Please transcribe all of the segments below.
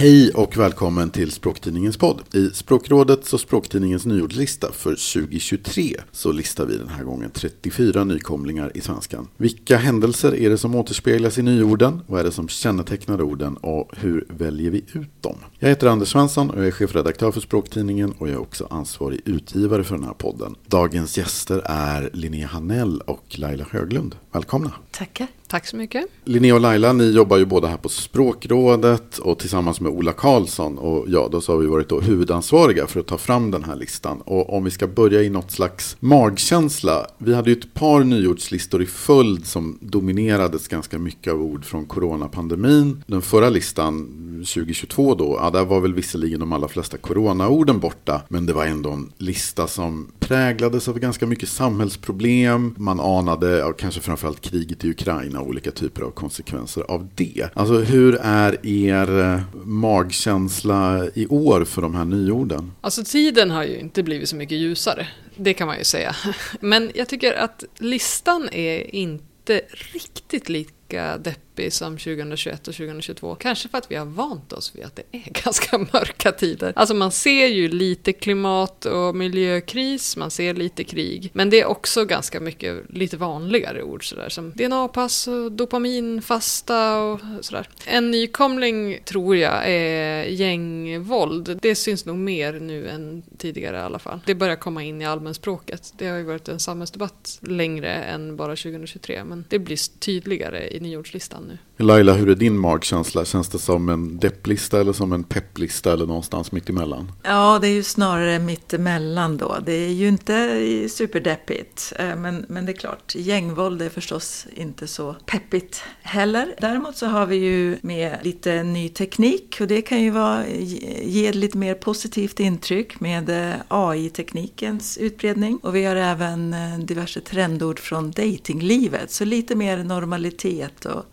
Hej och välkommen till Språktidningens podd. I Språkrådets och Språktidningens nyordslista för 2023 så listar vi den här gången 34 nykomlingar i svenskan. Vilka händelser är det som återspeglas i nyorden? Vad är det som kännetecknar orden och hur väljer vi ut dem? Jag heter Anders Svensson och jag är chefredaktör för Språktidningen och jag är också ansvarig utgivare för den här podden. Dagens gäster är Linnea Hanell och Laila Höglund. Välkomna! Tackar. Tack så mycket. Linnea och Laila, ni jobbar ju båda här på Språkrådet och tillsammans med Ola Karlsson och jag, då så har vi varit då huvudansvariga för att ta fram den här listan. Och om vi ska börja i något slags magkänsla. Vi hade ju ett par nyordslistor i följd som dominerades ganska mycket av ord från coronapandemin. Den förra listan, 2022 då, ja, där var väl visserligen de allra flesta coronaorden borta, men det var ändå en lista som präglades av ganska mycket samhällsproblem. Man anade, ja, kanske framförallt kriget i Ukraina och olika typer av konsekvenser av det. Alltså hur är er eh, magkänsla i år för de här nyorden? Alltså tiden har ju inte blivit så mycket ljusare. Det kan man ju säga. Men jag tycker att listan är inte riktigt lika deppig deppig som 2021 och 2022. Kanske för att vi har vant oss vid att det är ganska mörka tider. Alltså man ser ju lite klimat och miljökris, man ser lite krig. Men det är också ganska mycket lite vanligare ord sådär som DNA-pass och dopaminfasta och sådär. En nykomling tror jag är gängvåld. Det syns nog mer nu än tidigare i alla fall. Det börjar komma in i allmänspråket. Det har ju varit en samhällsdebatt längre än bara 2023 men det blir tydligare i nyordslistan nu. Laila, hur är din magkänsla? Känns det som en depplista eller som en pepplista eller någonstans mitt emellan? Ja, det är ju snarare mitt emellan då. Det är ju inte superdeppigt. Eh, men, men det är klart, gängvåld är förstås inte så peppigt heller. Däremot så har vi ju med lite ny teknik och det kan ju vara, ge lite mer positivt intryck med eh, AI-teknikens utbredning. Och vi har även eh, diverse trendord från datinglivet, så lite mer normalitet och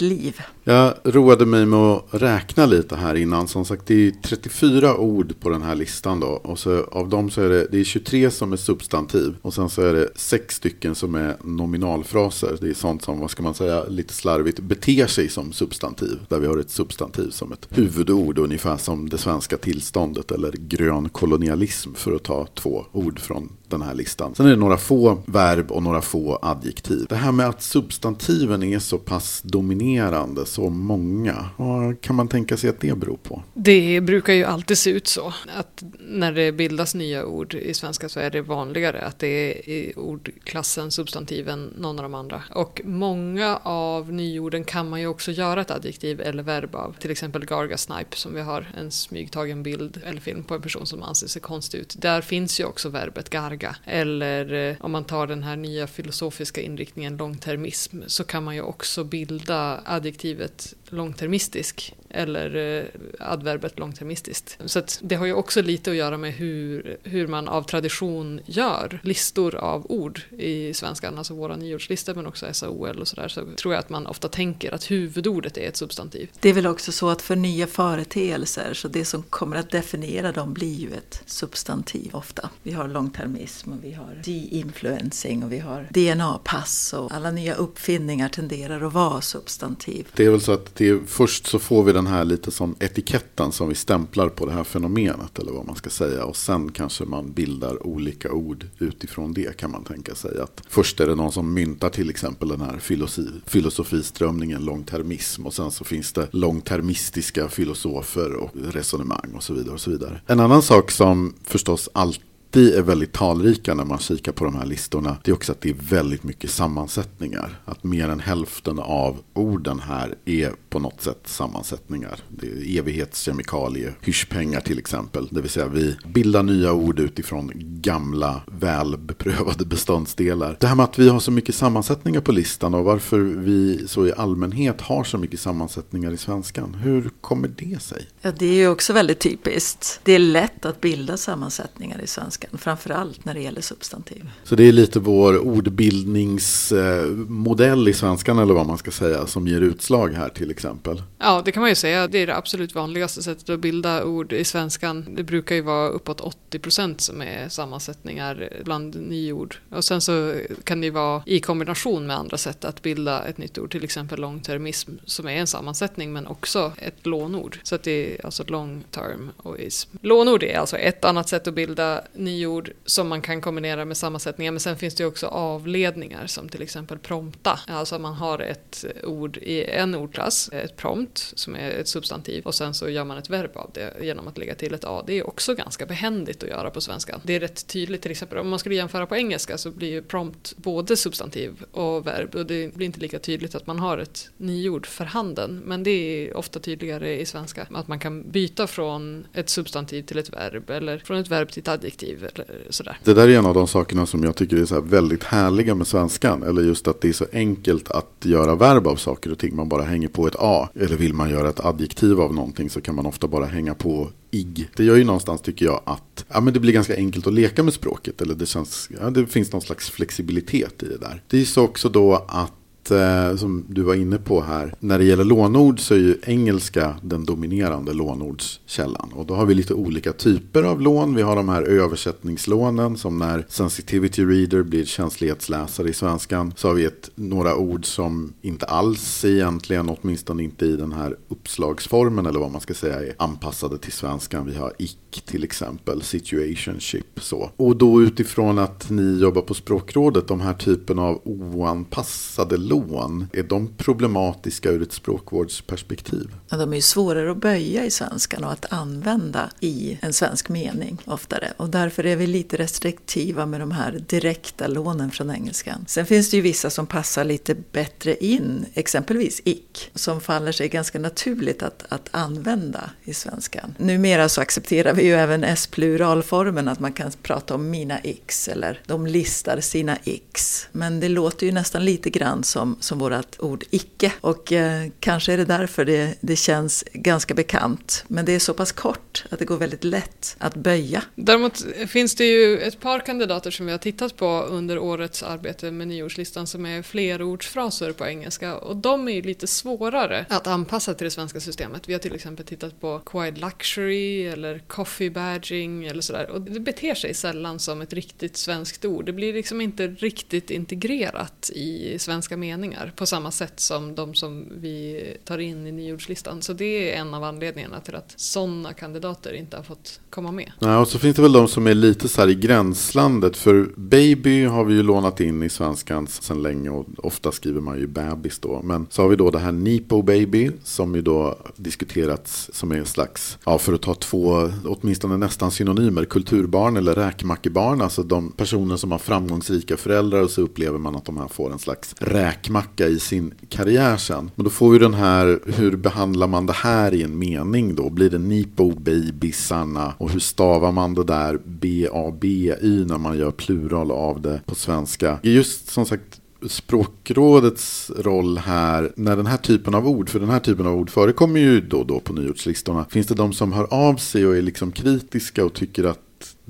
liv. Jag roade mig med att räkna lite här innan. Som sagt, det är 34 ord på den här listan då. Och så av dem så är det, det är 23 som är substantiv. Och sen så är det sex stycken som är nominalfraser. Det är sånt som, vad ska man säga, lite slarvigt beter sig som substantiv. Där vi har ett substantiv som ett huvudord, ungefär som det svenska tillståndet eller grön kolonialism för att ta två ord från den här listan. Sen är det några få verb och några få adjektiv. Det här med att substantiven är så pass dominerande, så många. Vad kan man tänka sig att det beror på? Det brukar ju alltid se ut så. Att när det bildas nya ord i svenska så är det vanligare att det är i ordklassen substantiven någon av de andra. Och många av nyorden kan man ju också göra ett adjektiv eller verb av. Till exempel gargasnipe som vi har en smygtagen bild eller film på en person som anser sig konstig ut. Där finns ju också verbet garga. Eller eh, om man tar den här nya filosofiska inriktningen långtermism så kan man ju också bilda adjektivet långtermistisk eller eh, adverbet långtermistiskt. Så det har ju också lite att göra med hur, hur man av tradition gör listor av ord i svenskan, alltså våra nyordslistor men också SAOL och sådär, så tror jag att man ofta tänker att huvudordet är ett substantiv. Det är väl också så att för nya företeelser, så det som kommer att definiera dem blir ju ett substantiv ofta. Vi har långtermism och vi har de-influencing och vi har DNA-pass och alla nya uppfinningar tenderar att vara substantiv. Det är väl så att det är, först så får vi den här lite som etiketten som vi stämplar på det här fenomenet eller vad man ska säga. Och sen kanske man bildar olika ord utifrån det kan man tänka sig. Att först är det någon som myntar till exempel den här filosofi, filosofiströmningen långtermism. Och sen så finns det långtermistiska filosofer och resonemang och så vidare. och så vidare. En annan sak som förstås alltid alltid är väldigt talrika när man kikar på de här listorna det är också att det är väldigt mycket sammansättningar. Att mer än hälften av orden här är på något sätt sammansättningar. Det är evighetskemikalie, hyschpengar till exempel. Det vill säga vi bildar nya ord utifrån gamla välbeprövade beståndsdelar. Det här med att vi har så mycket sammansättningar på listan och varför vi så i allmänhet har så mycket sammansättningar i svenskan. Hur kommer det sig? Ja, det är ju också väldigt typiskt. Det är lätt att bilda sammansättningar i svenskan svenskan, framförallt när det gäller substantiv. Så det är lite vår ordbildningsmodell i svenskan eller vad man ska säga som ger utslag här till exempel? Ja, det kan man ju säga. Det är det absolut vanligaste sättet att bilda ord i svenskan. Det brukar ju vara uppåt 80 procent som är sammansättningar bland nyord. Och sen så kan det vara i kombination med andra sätt att bilda ett nytt ord, till exempel långtermism som är en sammansättning men också ett lånord. Så att det är alltså long term och ism. Lånord är alltså ett annat sätt att bilda nyord som man kan kombinera med sammansättningar men sen finns det ju också avledningar som till exempel prompta. Alltså man har ett ord i en ordklass, Eh, ett prompt som är ett substantiv och sen så gör man ett verb av det genom att lägga till ett a. Det är också ganska behändigt att göra på svenska. Det är rätt tydligt till exempel om man skulle jämföra på engelska så blir ju prompt både substantiv och verb och det blir inte lika tydligt att man har ett nyord för handen men det är ofta tydligare i svenska att man kan byta från ett substantiv till ett verb eller från ett verb till ett adjektiv eller sådär. Det där är en av de sakerna som jag tycker är så väldigt härliga med svenskan eller just att det är så enkelt att göra verb av saker och ting. Man bara hänger på ett a eller vill man göra ett adjektiv av någonting så kan man ofta bara hänga på ig. Det gör ju någonstans tycker jag att ja, men det blir ganska enkelt att leka med språket. Eller det, känns, ja, det finns någon slags flexibilitet i det där. Det är så också då att eh, som du var inne på här, när det gäller lånord så är ju engelska den dominerande lånordskällan. Och då har vi lite olika typer av lån. Vi har de här översättningslånen som när sensitivity reader blir känslighetsläsare i svenskan. Så har vi ett, några ord som inte alls egentligen, åtminstone inte i den här uppslagsformen eller vad man ska säga, är anpassade till svenskan. Vi har ick till exempel, situationship så. Och då utifrån att ni jobbar på språkrådet, de här typen av oanpassade lån lån, är de problematiska ur ett språkvårdsperspektiv? Ja, de är ju svårare att böja i svenskan och att använda i en svensk mening oftare. Och därför är vi lite restriktiva med de här direkta lånen från engelskan. Sen finns det ju vissa som passar lite bättre in, exempelvis ick, som faller sig ganska naturligt att, att använda i svenskan. Numera så accepterar vi ju även S-pluralformen, att man kan prata om mina x eller de listar sina x. Men det låter ju nästan lite grann som som, som vårt ord icke. Och eh, kanske är det därför det, det känns ganska bekant. Men det är så pass kort att det går väldigt lätt att böja. Däremot finns det ju ett par kandidater som vi har tittat på under årets arbete med nyordslistan som är flerordsfraser på engelska. Och de är ju lite svårare att anpassa till det svenska systemet. Vi har till exempel tittat på quiet luxury eller coffee badging eller sådär. Och det beter sig sällan som ett riktigt svenskt ord. Det blir liksom inte riktigt integrerat i svenska medier meningar på samma sätt som de som vi tar in i nyordslistan. Så det är en av anledningarna till att sådana kandidater inte har fått komma med. Ja, och så finns det väl de som är lite så här i gränslandet. För baby har vi ju lånat in i svenskan sedan länge och ofta skriver man ju bebis då. Men så har vi då det här Nipo baby som ju då diskuterats som är en slags, ja för att ta två, åtminstone nästan synonymer, kulturbarn eller räkmackebarn. Alltså de personer som har framgångsrika föräldrar och så upplever man att de här får en slags räk räkmacka i sin karriär sen. Men då får vi den här, hur behandlar man det här i en mening då? Blir det Nipo babysarna? Och hur stavar man det där B-A-B-Y när man gör plural av det på svenska? Just som sagt Språkrådets roll här, när den här typen av ord, för den här typen av ord förekommer ju då och då på nyordslistorna. Finns det de som hör av sig och är liksom kritiska och tycker att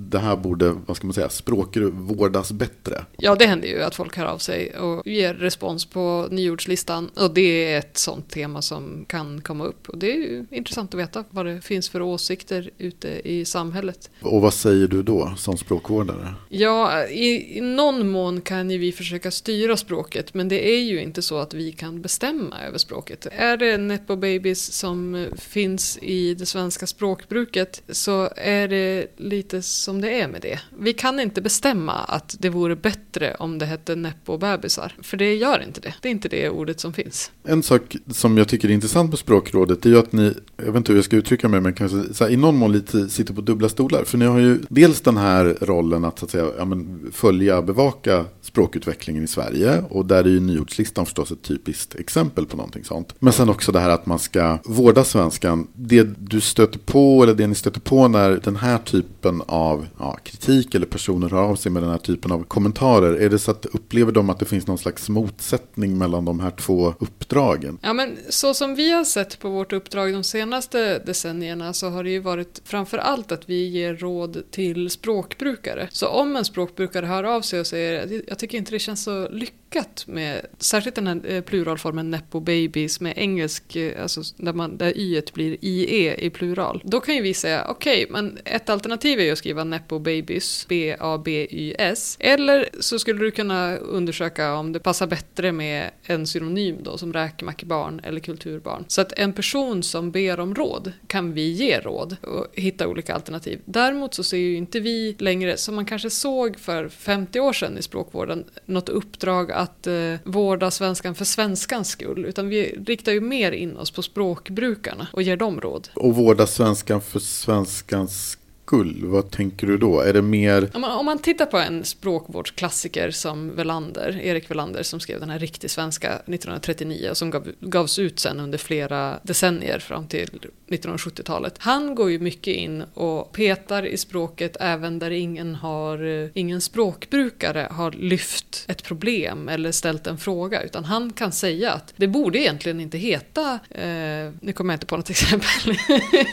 det här borde, vad ska man säga, språkvårdas bättre. Ja, det händer ju att folk hör av sig och ger respons på nyordslistan. Och det är ett sånt tema som kan komma upp. Och det är ju intressant att veta vad det finns för åsikter ute i samhället. Och vad säger du då som språkvårdare? Ja, i, i någon mån kan ju vi försöka styra språket, men det är ju inte så att vi kan bestämma över språket. Är det nepo babies som finns i det svenska språkbruket så är det lite som det är med det. Vi kan inte bestämma att det vore bättre om det hette nepo-bebisar. För det gör inte det. Det är inte det ordet som finns. En sak som jag tycker är intressant med språkrådet är ju att ni, jag vet inte hur jag ska uttrycka mig, men kanske så här, i någon mån lite sitter på dubbla stolar. För ni har ju dels den här rollen att, så att säga, ja, men, följa, bevaka språkutvecklingen i Sverige. Och där är ju nyordslistan förstås ett typiskt exempel på någonting sånt. Men sen också det här att man ska vårda svenskan. Det du stöter på, eller det ni stöter på när den här typen av av ja, kritik eller personer hör av sig med den här typen av kommentarer. Är det så att upplever de att det finns någon slags motsättning mellan de här två uppdragen? Ja, men så som vi har sett på vårt uppdrag de senaste decennierna så har det ju varit framför allt att vi ger råd till språkbrukare. Så om en språkbrukare hör av sig och säger jag tycker inte det känns så lyckat med särskilt den här eh, pluralformen nepo babies med engelsk, eh, alltså där, man, där y blir ie i plural. Då kan ju vi säga okej, okay, men ett alternativ är ju att skriva nepo babies, B-A-B-Y-S. Eller så skulle du kunna undersöka om det passar bättre med en synonym då som räkmackebarn eller kulturbarn. Så att en person som ber om råd kan vi ge råd och hitta olika alternativ. Däremot så ser ju inte vi längre, som man kanske såg för 50 år sedan i språkvården, något uppdrag att eh, vårda svenskan för svenskans skull, utan vi riktar ju mer in oss på språkbrukarna och ger dem råd. Och vårda svenskan för svenskans skull, vad tänker du då? Är det mer... Om man, om man tittar på en språkvårdsklassiker som Velander, Erik Velander som skrev den här riktig svenska 1939 och som gav, gavs ut sen under flera decennier fram till 1970-talet. Han går ju mycket in och petar i språket även där ingen, har, eh, ingen språkbrukare har lyft ett problem eller ställt en fråga utan han kan säga att det borde egentligen inte heta, eh, nu kommer jag inte på något exempel,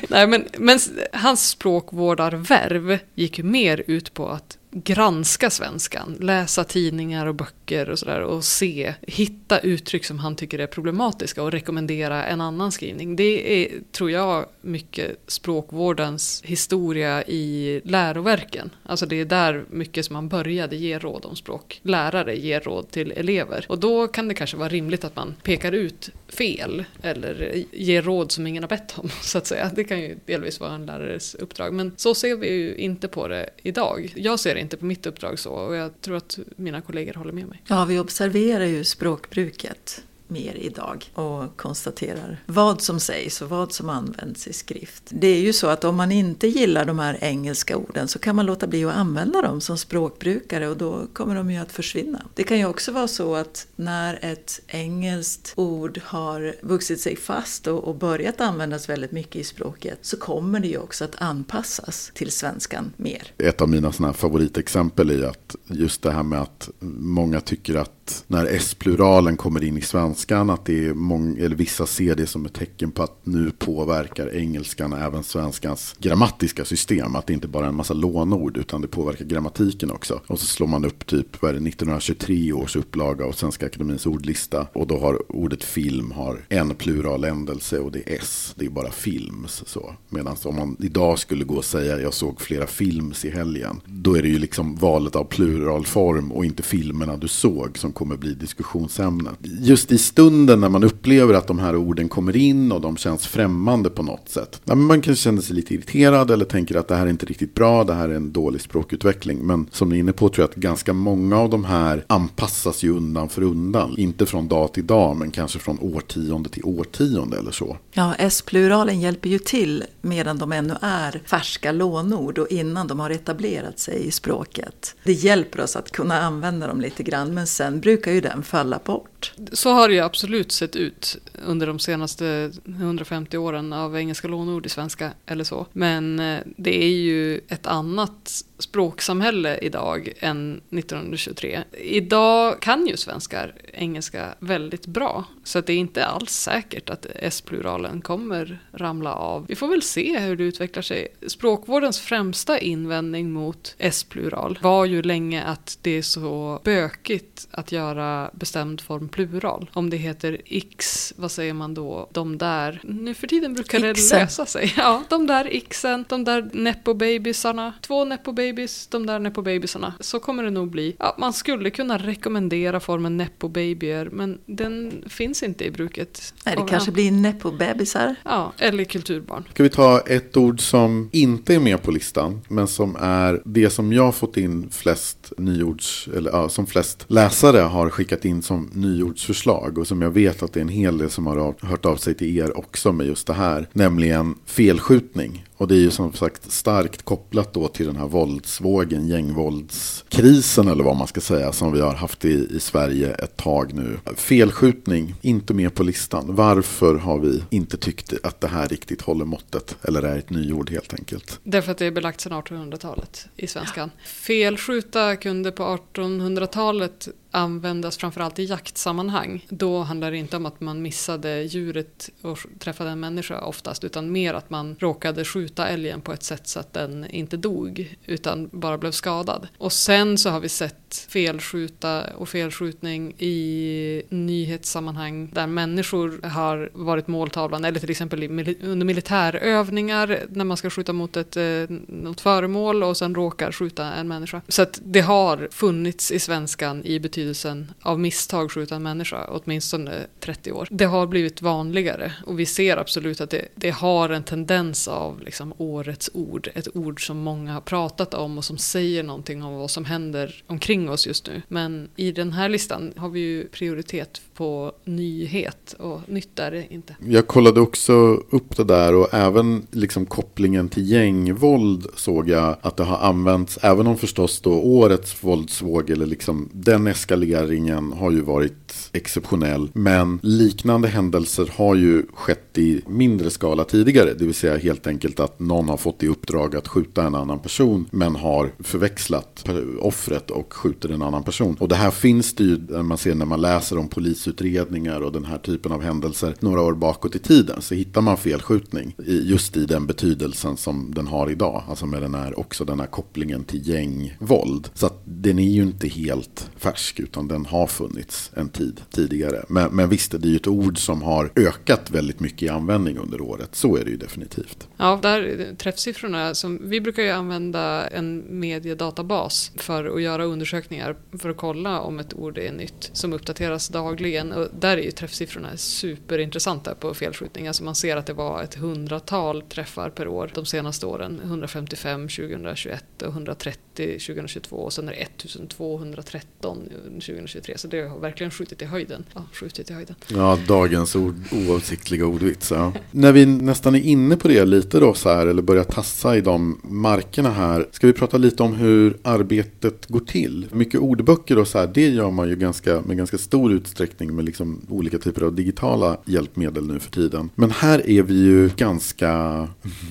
Nej, men, men hans språkvård värv gick ju mer ut på att granska svenskan, läsa tidningar och böcker och sådär och se, hitta uttryck som han tycker är problematiska och rekommendera en annan skrivning. Det är, tror jag, mycket språkvårdens historia i läroverken. Alltså det är där mycket som man började ge råd om språk. Lärare ger råd till elever. Och då kan det kanske vara rimligt att man pekar ut fel eller ger råd som ingen har bett om, så att säga. Det kan ju delvis vara en lärares uppdrag. Men så ser vi ju inte på det idag. Jag ser det inte på mitt uppdrag så och jag tror att mina kollegor håller med mig. Ja, vi observerar ju språkbruket mer idag och konstaterar vad som sägs och vad som används i skrift. Det är ju så att om man inte gillar de här engelska orden så kan man låta bli att använda dem som språkbrukare och då kommer de ju att försvinna. Det kan ju också vara så att när ett engelskt ord har vuxit sig fast och, börjat användas väldigt mycket i språket så kommer det ju också att anpassas till svenskan mer. Ett av mina såna favoritexempel är att just det här med att många tycker att när S-pluralen kommer in i svenskan, att det är många, eller vissa ser det som ett tecken på att nu påverkar engelskan även svenskans grammatiska system. Att det inte bara är en massa lånord utan det påverkar grammatiken också. Och så slår man upp typ vad är det, 1923 års upplaga av Svenska Akademins ordlista. Och då har ordet film har en pluraländelse och det är S. Det är bara films. Medan om man idag skulle gå och säga jag såg flera films i helgen. Då är det ju liksom valet av pluralform och inte filmerna du såg som kommer bli diskussionsämnet. Just i stunden när man upplever att de här orden kommer in och de känns främmande på något sätt. man kanske känner sig lite irriterad eller tänker att det här är inte riktigt bra, det här är en dålig språkutveckling. Men som ni är inne på tror jag att ganska många av de här anpassas ju undan för undan. Inte från dag till dag, men kanske från årtionde till årtionde eller så. Ja, S-pluralen hjälper ju till medan de ännu är färska lånord och innan de har etablerat sig i språket. Det hjälper oss att kunna använda dem lite grann, men sen brukar ju den falla bort. Så har det ju absolut sett ut under de senaste 150 åren av engelska lånord i svenska eller så. Men eh, det är ju ett annat språksamhälle idag än 1923. Idag kan ju svenskar engelska väldigt bra, så det är inte alls säkert att S-pluralen kommer ramla av. Vi får väl se hur det utvecklar sig. Språkvårdens främsta invändning mot S-plural var ju länge att det är så bökigt att göra bestämd form plural. Om det heter x, vad säger man då? De där, nu för tiden brukar det lösa sig. Ja, de där xen, de där nepo-babysarna, två nepo-babys, de där nepo-babysarna. Så kommer det nog bli. Ja, man skulle kunna rekommendera formen nepo-babyer, men den finns inte i bruket. Nej, det kanske blir nepo-bebisar. Ja, eller kulturbarn. Ska vi ta ett ord som inte är med på listan, men som är det som jag har fått in flest nyords, eller ja, som flest läsare har skickat in som avgjordsförslag och som jag vet att det är en hel del som har hört av sig till er också med just det här, nämligen felskjutning. Och det är ju som sagt starkt kopplat då till den här våldsvågen, gängvåldskrisen eller vad man ska säga, som vi har haft i, i Sverige ett tag nu. Felskjutning, inte med på listan. Varför har vi inte tyckt att det här riktigt håller måttet? Eller är ett nyord helt enkelt? Därför att det är belagt sedan 1800-talet i svenskan. Felskjuta kunde på 1800-talet användas framförallt i jaktsammanhang. Då handlar det inte om att man missade djuret och träffade en människa oftast utan mer att man råkade skjuta älgen på ett sätt så att den inte dog utan bara blev skadad. Och sen så har vi sett felskjuta och felskjutning i nyhetssammanhang där människor har varit måltavlan eller till exempel under militärövningar när man ska skjuta mot ett eh, något föremål och sen råkar skjuta en människa. Så att det har funnits i svenskan i betydelsen av misstag skjuta en människa, åtminstone 30 år. Det har blivit vanligare och vi ser absolut att det, det har en tendens av liksom, liksom årets ord. Ett ord som många har pratat om och som säger någonting om vad som händer omkring oss just nu. Men i den här listan har vi ju prioritet på nyhet och nytt är det inte. Jag kollade också upp det där och även liksom kopplingen till gängvåld såg jag att det har använts, även om förstås då årets våldsvåg eller liksom den eskaleringen har ju varit exceptionell. Men liknande händelser har ju skett i mindre skala tidigare. Det vill säga helt enkelt att att någon har fått i uppdrag att skjuta en annan person men har förväxlat offret och skjuter en annan person. Och det här finns det ju, när man ser när man läser om polisutredningar och den här typen av händelser några år bakåt i tiden så hittar man felskjutning just i den betydelsen som den har idag. Alltså med den här, också den här kopplingen till gängvåld. Så att den är ju inte helt färsk utan den har funnits en tid tidigare. Men, men visst, det är ju ett ord som har ökat väldigt mycket i användning under året. Så är det ju definitivt. Ja, där eh, träffsiffrorna, som, vi brukar ju använda en mediedatabas för att göra undersökningar för att kolla om ett ord är nytt som uppdateras dagligen. Och där är ju träffsiffrorna superintressanta på felskjutning. Alltså man ser att det var ett hundratal träffar per år de senaste åren. 155 2021 och 130 2022 och sen är det 1213 2023. Så det har verkligen skjutit i höjden. Ja, skjutit i höjden. Ja, dagens ord, oavsiktliga ordvits. Ja. När vi nästan är inne på det lite då så här, eller börjar tassa i de markerna här. Ska vi prata lite om hur arbetet går till? Mycket ordböcker och så här, det gör man ju ganska, med ganska stor utsträckning med liksom olika typer av digitala hjälpmedel nu för tiden. Men här är vi ju ganska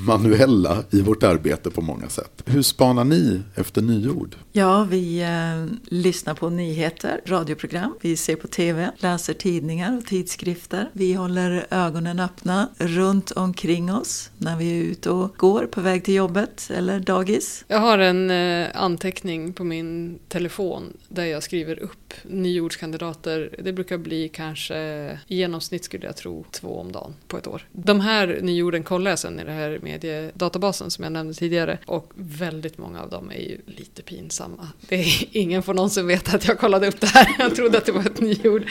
manuella i vårt arbete på många sätt. Hur spanar ni efter nyord? Ja, vi eh, lyssnar på nyheter, radioprogram, vi ser på TV, läser tidningar och tidskrifter. Vi håller ögonen öppna runt omkring oss när vi är ute och går på väg till jobbet eller dagis. Jag har en eh, anteckning på min telefon där jag skriver upp nyordskandidater. Det brukar bli kanske i genomsnitt skulle jag tro två om dagen på ett år. De här nyorden kollar jag sen i den här mediedatabasen som jag nämnde tidigare och väldigt många av dem är ju lite pinsamma. Det är, ingen får någonsin veta att jag kollade upp det här. Jag trodde att det var ett nyord.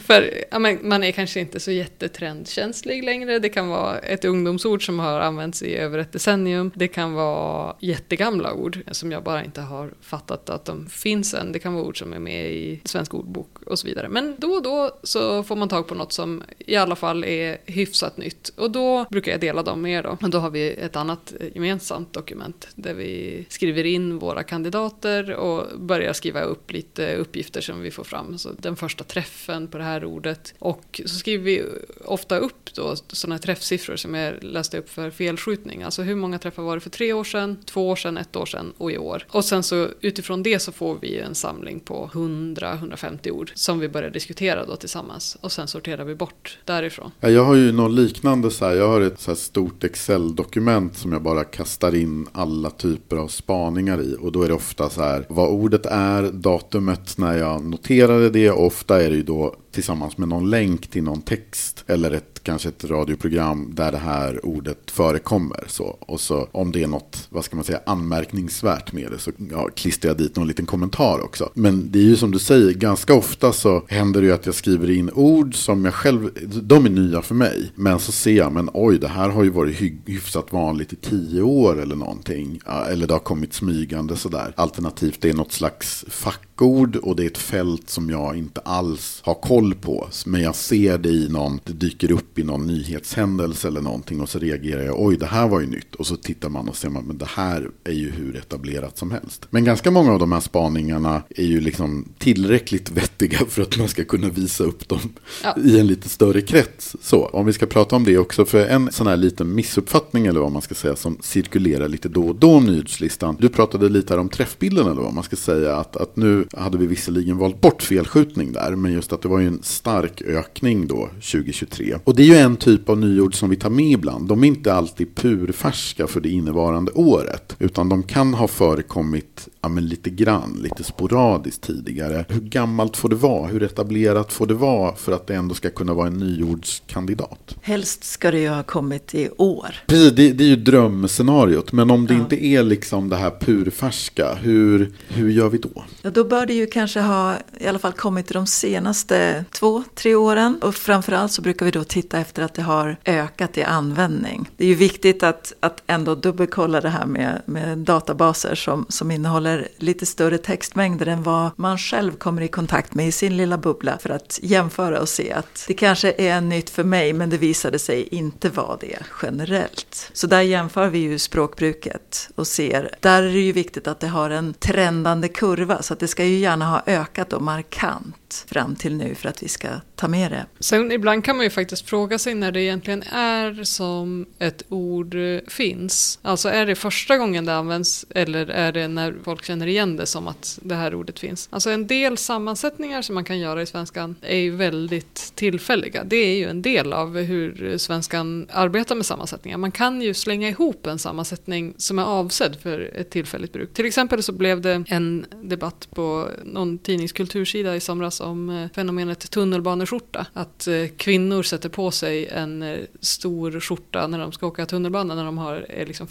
För ja, man är kanske inte så jättetrendkänslig längre. Det kan vara ett ungdomsord som har använts i över ett decennium. Det kan vara jättegamla ord som jag bara inte har fattat att de finns än. Det kan vara ord som är med i Svensk ordbok och så vidare. Men då och då så får man tag på något som i alla fall är hyfsat nytt. Och då brukar jag dela dem med er då. Och då har vi ett annat eh, gemensamt dokument där vi skriver in våra kandidater och börjar skriva upp lite uppgifter som vi får fram. Så den första träffen på det här ordet. Och så skriver vi ofta upp då sådana träffsiffror som jag läste upp för felskjutning. Alltså hur många träffar var det för tre år sedan, två år sedan, ett år sedan och i år. Och sen så utifrån det så får vi en samling på 100-150 ord som vi börjar diskutera då tillsammans. Och sen sorterar vi bort därifrån. Ja, jag har ju något liknande så här. Jag har ett så stort Excel-dokument som jag bara kastar in alla typer av spaningar i. Och då är det ofta så här vad ordet är, datumet när jag noterade det. Och ofta är det ju då tillsammans med någon länk till någon text eller ett, kanske ett radioprogram där det här ordet förekommer. Så, och så om det är något, vad ska man säga, anmärkningsvärt med det så ja, klistrar jag dit någon liten kommentar också. Men det är ju som du säger, ganska ofta så händer det ju att jag skriver in ord som jag själv, de är nya för mig. Men så ser jag, men oj, det här har ju varit hyfsat vanligt i tio år eller någonting. Eller det har kommit smygande sådär. Alternativt det är något slags fackord och det är ett fält som jag inte alls har koll koll på. Men jag ser det i någon, det dyker upp i någon nyhetshändelse eller någonting och så reagerar jag, oj det här var ju nytt. Och så tittar man och ser man, men det här är ju hur etablerat som helst. Men ganska många av de här spaningarna är ju liksom tillräckligt vettiga för att man ska kunna visa upp dem ja. i en lite större krets. Så, om vi ska prata om det också, för en sån här liten missuppfattning eller vad man ska säga som cirkulerar lite då och då om nyhetslistan. Du pratade lite här om träffbilden eller vad man ska säga, att, att nu hade vi visserligen valt bort felskjutning där, men just att det var ju en stark ökning då 2023. Och det är ju en typ av nyord som vi tar med ibland. De är inte alltid purfärska för det innevarande året, utan de kan ha förekommit ja, men lite grann, lite sporadiskt tidigare. Hur gammalt får det vara? Hur etablerat får det vara för att det ändå ska kunna vara en nyordskandidat? Helst ska det ju ha kommit i år. Precis, det, det är ju drömscenariot. Men om det ja. inte är liksom det här purfärska, hur, hur gör vi då? Ja, då bör det ju kanske ha i alla fall kommit de senaste två, tre åren. Och framförallt så brukar vi då titta efter att det har ökat i användning. Det är ju viktigt att, att ändå dubbelkolla det här med, med databaser som, som innehåller lite större textmängder än vad man själv kommer i kontakt med i sin lilla bubbla för att jämföra och se att det kanske är nytt för mig men det visade sig inte vara det generellt. Så där jämför vi ju språkbruket och ser, där är det ju viktigt att det har en trendande kurva så att det ska ju gärna ha ökat och markant fram till nu för att vi ska ta med det. Sen ibland kan man ju faktiskt fråga sig när det egentligen är som ett ord finns. Alltså är det första gången det används eller är det när folk känner igen det som att det här ordet finns? Alltså en del sammansättningar som man kan göra i svenskan är ju väldigt tillfälliga. Det är ju en del av hur svenskan arbetar med sammansättningar. Man kan ju slänga ihop en sammansättning som är avsedd för ett tillfälligt bruk. Till exempel så blev det en debatt på någon tidningskultursida i somras om eh, fenomenet tunnelbaneskjorta. Att eh, kvinnor sätter på sig en eh, stor skjorta när de ska åka tunnelbana, när de har, är liksom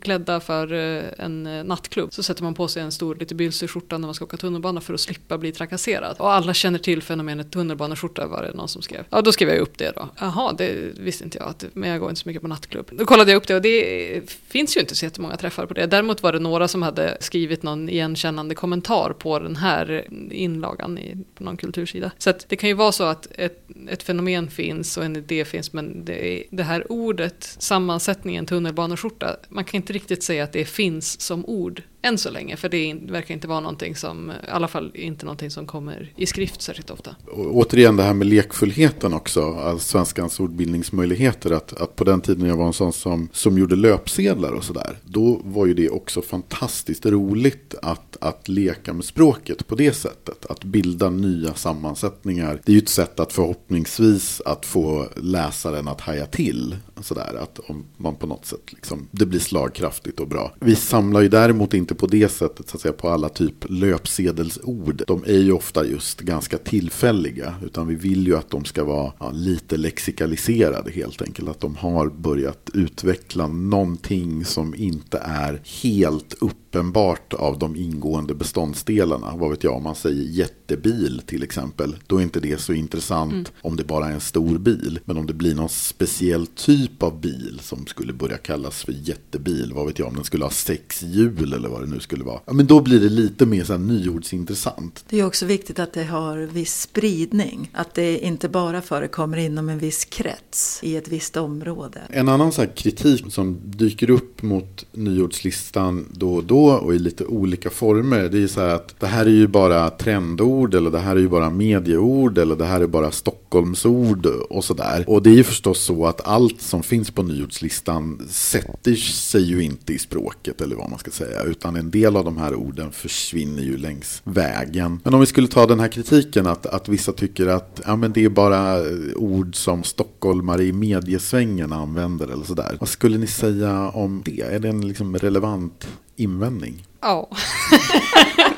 klädda för en nattklubb. Så sätter man på sig en stor lite bylsig skjorta när man ska åka tunnelbana för att slippa bli trakasserad. Och alla känner till fenomenet tunnelbaneskjorta var det någon som skrev. Ja, då skrev jag upp det då. Jaha, det visste inte jag, men jag går inte så mycket på nattklubb. Då kollade jag upp det och det finns ju inte så jättemånga träffar på det. Däremot var det några som hade skrivit någon igenkännande kommentar på den här inlagan i på någon kultursida. Så det kan ju vara så att ett, ett fenomen finns och en idé finns men det, det här ordet, sammansättningen tunnelbaneskjorta, man kan inte riktigt säga att det finns som ord än så länge, för det verkar inte vara någonting som, i alla fall inte någonting som kommer i skrift särskilt ofta. Och återigen det här med lekfullheten också, alltså svenskans ordbildningsmöjligheter, att, att på den tiden jag var en sån som, som gjorde löpsedlar och sådär, då var ju det också fantastiskt roligt att, att leka med språket på det sättet, att bilda nya sammansättningar. Det är ju ett sätt att förhoppningsvis att få läsaren att haja till, sådär, att om man på något sätt liksom, det blir slagkraftigt och bra. Vi samlar ju däremot inte inte på det sättet så att säga på alla typ löpsedelsord. De är ju ofta just ganska tillfälliga. Utan vi vill ju att de ska vara ja, lite lexikaliserade helt enkelt. Att de har börjat utveckla någonting som inte är helt upp uppenbart av de ingående beståndsdelarna. Vad vet jag, om man säger jättebil till exempel. Då är inte det så intressant mm. om det bara är en stor bil. Men om det blir någon speciell typ av bil som skulle börja kallas för jättebil. Vad vet jag, om den skulle ha sex hjul eller vad det nu skulle vara. Ja, men då blir det lite mer så här nyordsintressant. Det är också viktigt att det har viss spridning. Att det inte bara förekommer inom en viss krets i ett visst område. En annan så kritik som dyker upp mot nyordslistan då och då och i lite olika former. Det är så här att det här är ju bara trendord eller det här är ju bara medieord eller det här är bara Stockholmsord och sådär. Och det är ju förstås så att allt som finns på nyordslistan sätter sig ju inte i språket eller vad man ska säga. Utan en del av de här orden försvinner ju längs vägen. Men om vi skulle ta den här kritiken att, att vissa tycker att ja, men det är bara ord som stockholmare i mediesvängen använder eller sådär. Vad skulle ni säga om det? Är det en liksom relevant invändning? Ja.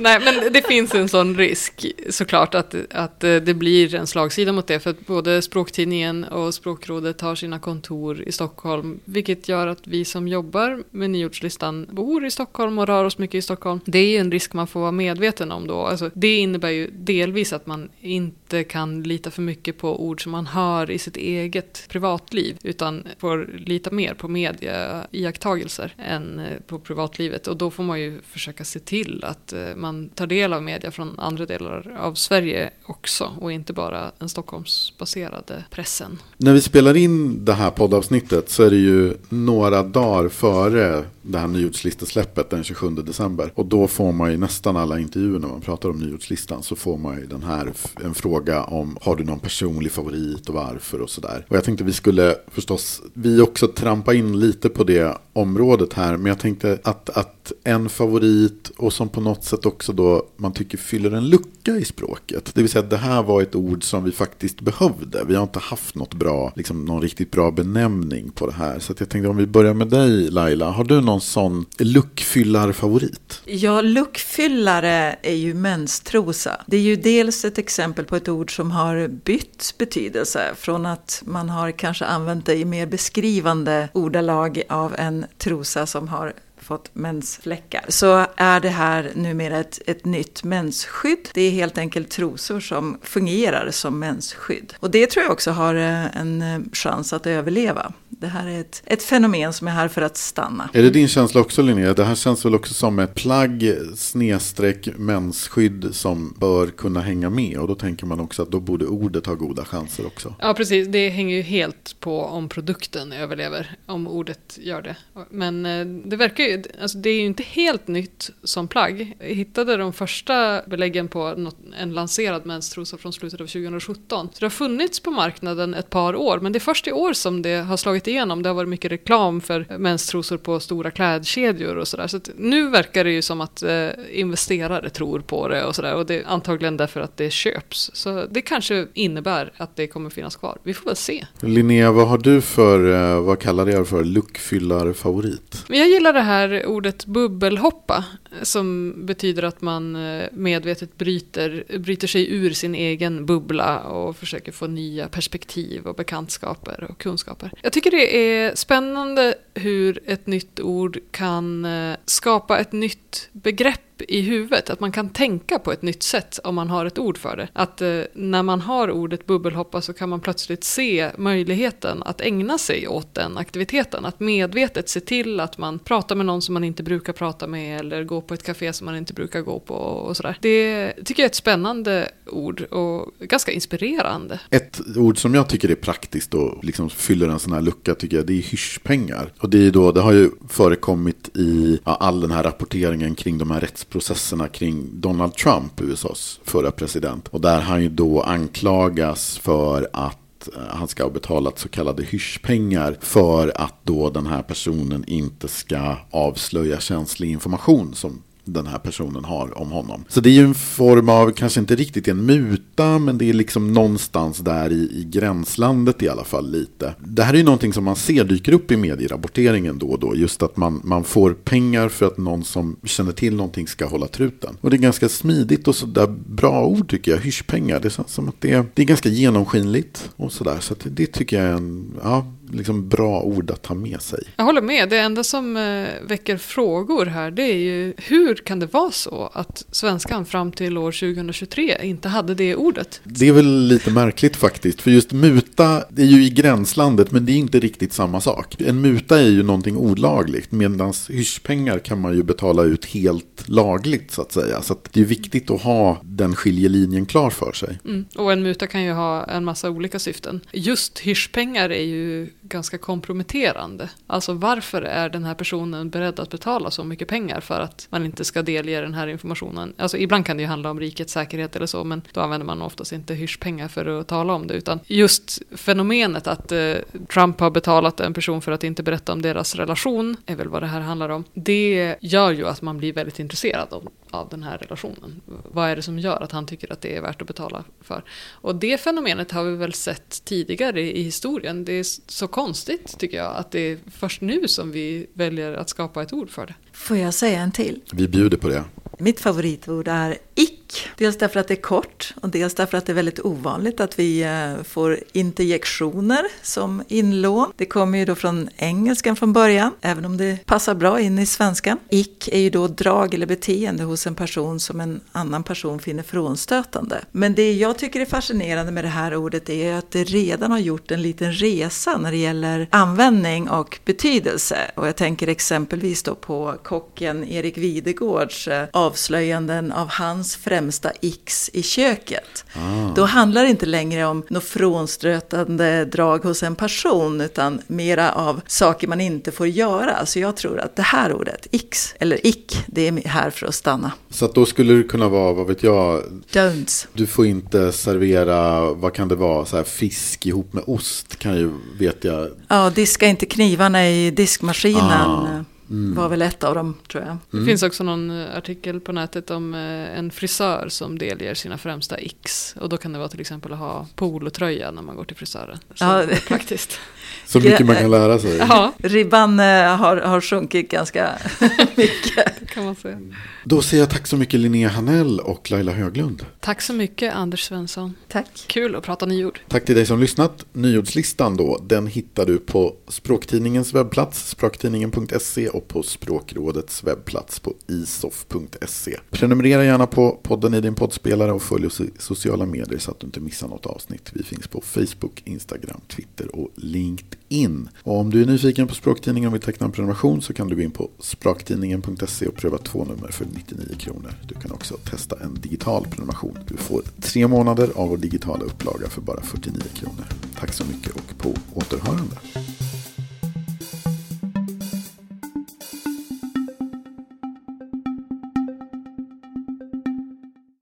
Nej, men det finns en sån risk såklart att, att eh, det blir en slagsida mot det. För att både Språktidningen och Språkrådet har sina kontor i Stockholm. Vilket gör att vi som jobbar med nyordslistan bor i Stockholm och rör oss mycket i Stockholm. Det är en risk man får vara medveten om då. Alltså, det innebär ju delvis att man inte kan lita för mycket på ord som man hör i sitt eget privatliv utan får lita mer på media iakttagelser än eh, på privatlivet. Och då får man ju försöka se till att eh, man man tar del av media från andra delar av Sverige också och inte bara den Stockholmsbaserade pressen. När vi spelar in det här poddavsnittet så är det ju några dagar före det här nyordslistesläppet den 27 december. Och då får man ju nästan alla intervjuer när man pratar om nyordslistan så får man ju den här en fråga om har du någon personlig favorit och varför och sådär. Och jag tänkte vi skulle förstås vi också trampa in lite på det området här. Men jag tänkte att, att en favorit och som på något sätt också då man tycker fyller en lucka i språket. Det vill säga att det här var ett ord som vi faktiskt behövde. Vi har inte haft något bra, liksom någon riktigt bra benämning på det här. Så jag tänkte om vi börjar med dig Laila. Har du någon sån luckfyllarfavorit? Ja, luckfyllare är ju menstrosa. Det är ju dels ett exempel på ett ord som har bytt betydelse från att man har kanske använt det i mer beskrivande ordalag av en trosa som har fått mensfläckar så är det här numera ett, ett nytt mensskydd. Det är helt enkelt trosor som fungerar som mensskydd. Och det tror jag också har eh, en eh, chans att överleva. Det här är ett, ett fenomen som är här för att stanna. Är det din känsla också Linnea? Det här känns väl också som ett plagg snedstreck mensskydd som bör kunna hänga med. Och då tänker man också att då borde ordet ha goda chanser också. Ja, precis. Det hänger ju helt på om produkten överlever, om ordet gör det. Men eh, det verkar ju, alltså det är ju inte helt nytt som plagg. Jag hittade de första beläggen på något, en lanserad menstrosa från slutet av 2017. Så det har funnits på marknaden ett par år, men det är först i år som det har slagit igenom. Det har varit mycket reklam för menstrosor på stora klädkedjor och sådär. Så, så nu verkar det ju som att eh, investerare tror på det och sådär. Och det är antagligen därför att det köps. Så det kanske innebär att det kommer finnas kvar. Vi får väl se. Linnea, vad har du för, eh, vad kallar det för, luckfyllarfavorit? Jag gillar det här ordet bubbelhoppa. Som betyder att man eh, medvetet bryter, bryter sig ur sin egen bubbla och försöker få nya perspektiv och bekantskaper och kunskaper. Jag tycker det är spännande hur ett nytt ord kan eh, skapa ett nytt begrepp i huvudet, att man kan tänka på ett nytt sätt om man har ett ord för det. Att eh, när man har ordet bubbelhoppa så kan man plötsligt se möjligheten att ägna sig åt den aktiviteten. Att medvetet se till att man pratar med någon som man inte brukar prata med eller gå på ett café som man inte brukar gå på och sådär. Det tycker jag är ett spännande ord och ganska inspirerande. Ett ord som jag tycker är praktiskt och liksom fyller en sån här lucka tycker jag det är hyschpengar. Och det är då, det har ju förekommit i ja, all den här rapporteringen kring de här rättsprocesserna kring Donald Trump, USAs förra president. Och där han ju då anklagas för att Eh, han ska ha betalat så kallade hyschpengar för att då den här personen inte ska avslöja känslig information som den här personen har om honom. Så det är ju en form av, kanske inte riktigt en muta, men det är liksom någonstans där i, i gränslandet i alla fall lite. Det här är ju någonting som man ser dyker upp i medierapporteringen då och då, just att man, man får pengar för att någon som känner till någonting ska hålla truten. Och det är ganska smidigt och sådär bra ord tycker jag, hyschpengar. Det känns som att det är, det är ganska genomskinligt och sådär. Så, så det tycker jag är en, ja, liksom bra ord att ta med sig. Jag håller med. Det enda som eh, väcker frågor här det är ju hur kan det vara så att svenskan fram till år 2023 inte hade det ordet? Det är väl lite märkligt faktiskt. För just muta det är ju i gränslandet men det är inte riktigt samma sak. En muta är ju någonting olagligt medan hyschpengar kan man ju betala ut helt lagligt så att säga. Så att det är viktigt att ha den skiljelinjen klar för sig. Mm. Och en muta kan ju ha en massa olika syften. Just hyschpengar är ju ganska komprometterande. Alltså varför är den här personen beredd att betala så mycket pengar för att man inte ska delge den här informationen? Alltså ibland kan det ju handla om rikets säkerhet eller så, men då använder man oftast inte hyschpengar för att tala om det, utan just fenomenet att eh, Trump har betalat en person för att inte berätta om deras relation, är väl vad det här handlar om. Det gör ju att man blir väldigt intresserad av, av den här relationen. Vad är det som gör att han tycker att det är värt att betala för? Och det fenomenet har vi väl sett tidigare i historien. Det är så konstigt tycker jag att det är först nu som vi väljer att skapa ett ord för det. Får jag säga en till? Vi bjuder på det. Mitt favoritord är ick. Dels därför att det är kort och dels därför att det är väldigt ovanligt att vi eh, får interjektioner som inlån. Det kommer ju då från engelskan från början, även om det passar bra in i svenskan. Ick är ju då drag eller beteende hos en person som en annan person finner frånstötande. Men det jag tycker är fascinerande med det här ordet är att det redan har gjort en liten resa när det gäller användning och betydelse. Och jag tänker exempelvis då på kocken Erik Videgårds eh, avslöjanden av hans främsta x i köket. Ah. Då handlar det inte längre om något frånstötande drag hos en person utan mera av saker man inte får göra. Så jag tror att det här ordet, x eller ick, det är här för att stanna. Så att då skulle det kunna vara, vad vet jag? Don'ts. Du får inte servera, vad kan det vara, så här fisk ihop med ost kan ju, vet jag. Ja, diska inte knivarna i diskmaskinen. Ah. Mm. var väl ett av dem tror jag. Det mm. finns också någon eh, artikel på nätet om eh, en frisör som delger sina främsta x. Och då kan det vara till exempel att ha polotröja när man går till frisören. Så ja. det är praktiskt. Så mycket man kan lära sig. Ja. Ribban eh, har, har sjunkit ganska mycket. kan man säga. Då säger jag tack så mycket Linnea Hanell och Laila Höglund. Tack så mycket Anders Svensson. Tack. Kul att prata nyord. Tack till dig som lyssnat. Nyordslistan då, den hittar du på Språktidningens webbplats, språktidningen.se och på Språkrådets webbplats på isof.se. Prenumerera gärna på podden i din poddspelare och följ oss i sociala medier så att du inte missar något avsnitt. Vi finns på Facebook, Instagram, Twitter och LinkedIn. Och om du är nyfiken på Språktidningen och vill teckna en prenumeration så kan du gå in på språktidningen.se och pröva två nummer för 99 kronor. Du kan också testa en digital prenumeration. Du får tre månader av vår digitala upplaga för bara 49 kronor. Tack så mycket och på återhörande.